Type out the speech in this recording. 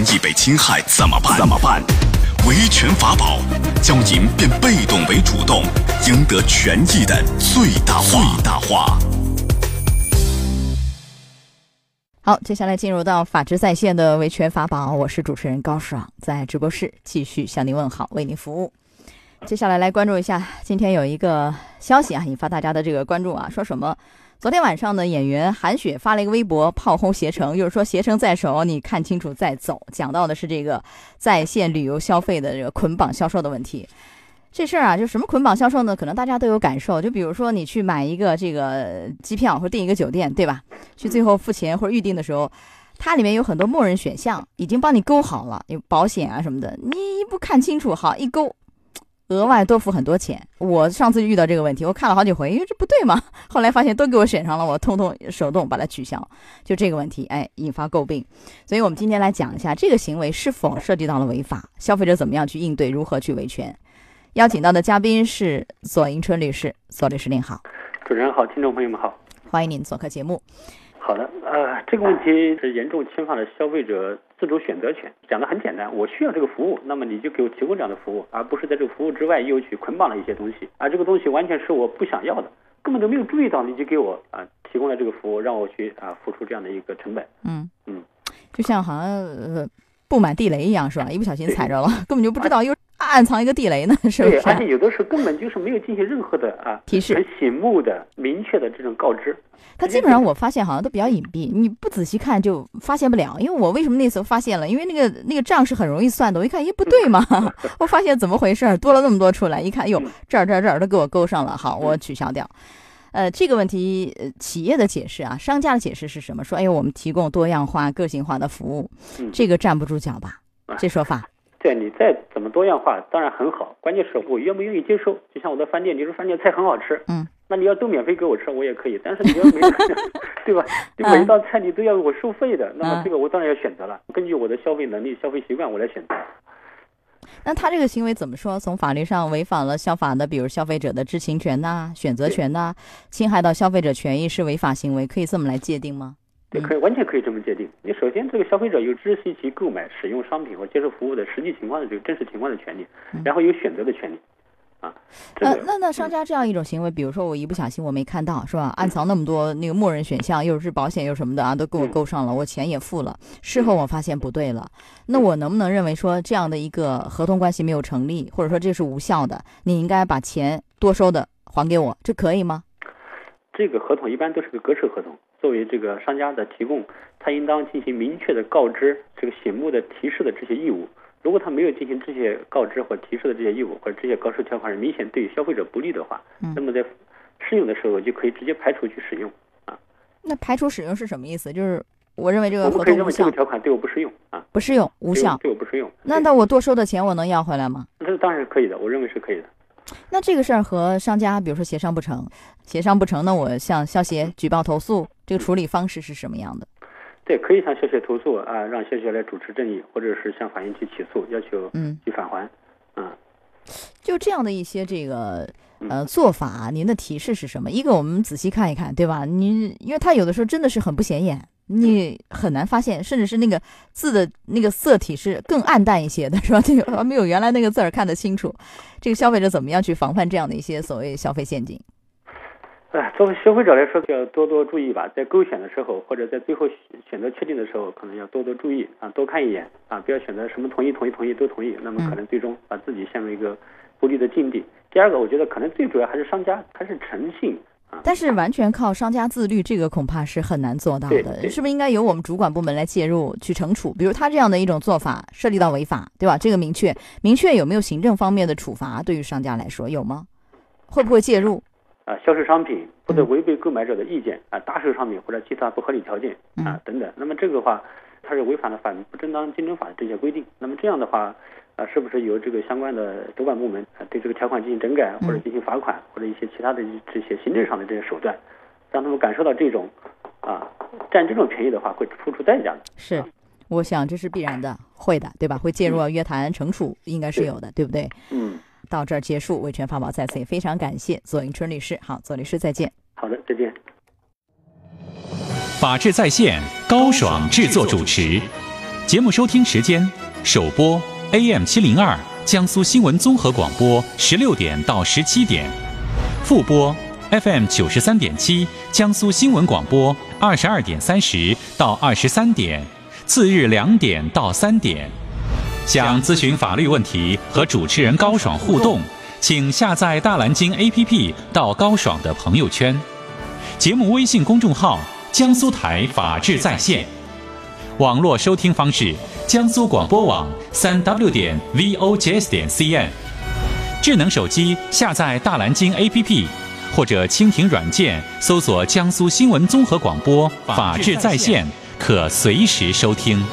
权益被侵害怎么办？怎么办？维权法宝教您变被动为主动，赢得权益的最大化。最大化。好，接下来进入到法治在线的维权法宝，我是主持人高爽，在直播室继续向您问好，为您服务。接下来来关注一下，今天有一个消息啊，引发大家的这个关注啊，说什么？昨天晚上呢，演员韩雪发了一个微博，炮轰携程，就是说携程在手，你看清楚再走。讲到的是这个在线旅游消费的这个捆绑销售的问题。这事儿啊，就什么捆绑销售呢？可能大家都有感受。就比如说你去买一个这个机票或订一个酒店，对吧？去最后付钱或者预定的时候，它里面有很多默认选项，已经帮你勾好了，有保险啊什么的，你一不看清楚，好一勾。额外多付很多钱，我上次遇到这个问题，我看了好几回，因为这不对嘛。后来发现都给我选上了，我通通手动把它取消，就这个问题，哎，引发诟病。所以我们今天来讲一下这个行为是否涉及到了违法，消费者怎么样去应对，如何去维权。邀请到的嘉宾是左迎春律师，左律师您好，主持人好，听众朋友们好，欢迎您做客节目。好的，呃，这个问题是严重侵犯了消费者自主选择权。讲的很简单，我需要这个服务，那么你就给我提供这样的服务，而不是在这个服务之外又去捆绑了一些东西。而，这个东西完全是我不想要的，根本都没有注意到，你就给我啊提供了这个服务，让我去啊付出这样的一个成本。嗯嗯，就像好像呃布满地雷一样，是吧？一不小心踩着了，根本就不知道又。暗藏一个地雷呢，是不是？而且有的时候根本就是没有进行任何的啊提示，很醒目的、明确的这种告知。他基本上我发现好像都比较隐蔽，你不仔细看就发现不了。因为我为什么那次发现了？因为那个那个账是很容易算的。我一看，咦，不对嘛！我发现怎么回事？多了那么多出来，一看，哟，这儿这儿这儿都给我勾上了。好，我取消掉。呃，这个问题，企业的解释啊，商家的解释是什么？说，哎呦，我们提供多样化、个性化的服务，这个站不住脚吧？这说法。对你再怎么多样化，当然很好，关键是我愿不愿意接受。就像我的饭店，你说饭店菜很好吃，嗯，那你要都免费给我吃，我也可以。但是你要每 对吧？你每一道菜你都要我收费的，那么这个我当然要选择了，根据我的消费能力、消费习惯我来选择。那他这个行为怎么说？从法律上违反了消法的，比如消费者的知情权呐、选择权呐，侵害到消费者权益是违法行为，可以这么来界定吗？对，可以完全可以这么界定。你首先，这个消费者有知悉其购买、使用商品或接受服务的实际情况的这个真实情况的权利，然后有选择的权利，啊。那那那商家这样一种行为，比如说我一不小心我没看到，是吧？暗藏那么多那个默认选项，又是保险又什么的啊，都给我勾上了，我钱也付了。事后我发现不对了，那我能不能认为说这样的一个合同关系没有成立，或者说这是无效的？你应该把钱多收的还给我，这可以吗？这个合同一般都是个格式合同。作为这个商家的提供，他应当进行明确的告知、这个醒目的提示的这些义务。如果他没有进行这些告知或提示的这些义务，或者这些告示条款是明显对消费者不利的话，那么在适用的时候就可以直接排除去使用啊。那排除使用是什么意思？就是我认为这个合同无效，这个条款对我不适用啊，不适用，无效，对我不适用。那那我多收的钱我能要回来吗？这当然是可以的，我认为是可以的。那这个事儿和商家，比如说协商不成，协商不成，那我向消协举报投诉，这个处理方式是什么样的？对，可以向消协投诉啊，让消协来主持正义，或者是向法院去起诉，要求嗯去返还，嗯，就这样的一些这个呃做法，您的提示是什么？一个我们仔细看一看，对吧？您因为他有的时候真的是很不显眼。你很难发现，甚至是那个字的那个色体是更暗淡一些的，是吧？这个没有原来那个字儿看得清楚。这个消费者怎么样去防范这样的一些所谓消费陷阱？哎，作为消费者来说，要多多注意吧。在勾选的时候，或者在最后选择确定的时候，可能要多多注意啊，多看一眼啊，不要选择什么同意、同意、同意都同意，那么可能最终把自己陷入一个不利的境地。第二个，我觉得可能最主要还是商家，还是诚信。但是完全靠商家自律，这个恐怕是很难做到的。是不是应该由我们主管部门来介入去惩处？比如他这样的一种做法涉及到违法，对吧？这个明确明确有没有行政方面的处罚？对于商家来说有吗？会不会介入？啊，销售商品不得违背购买者的意见啊，搭售商品或者其他不合理条件啊等等。那么这个话，它是违反了反不正当竞争法的这些规定。那么这样的话。啊，是不是由这个相关的主管部门啊对这个条款进行整改，或者进行罚款，或者一些其他的这些行政上的这些手段，让他们感受到这种啊占这种便宜的话会付出代价的。是，我想这是必然的，会的，对吧？会介入约谈惩处，应该是有的，对不对？嗯。到这儿结束，维权法宝在此也非常感谢左迎春律师。好，左律师再见。好的，再见。法治在线，高爽制作主持。节目收听时间：首播 AM 七零二江苏新闻综合广播十六点到十七点，复播 FM 九十三点七江苏新闻广播二十二点三十到二十三点，次日两点到三点。想咨询法律问题和主持人高爽互动，请下载大蓝鲸 APP 到高爽的朋友圈。节目微信公众号：江苏台法治在线。网络收听方式：江苏广播网三 w 点 vojs 点 cn。智能手机下载大蓝鲸 APP，或者蜻蜓软件搜索江苏新闻综合广播法治在线，可随时收听。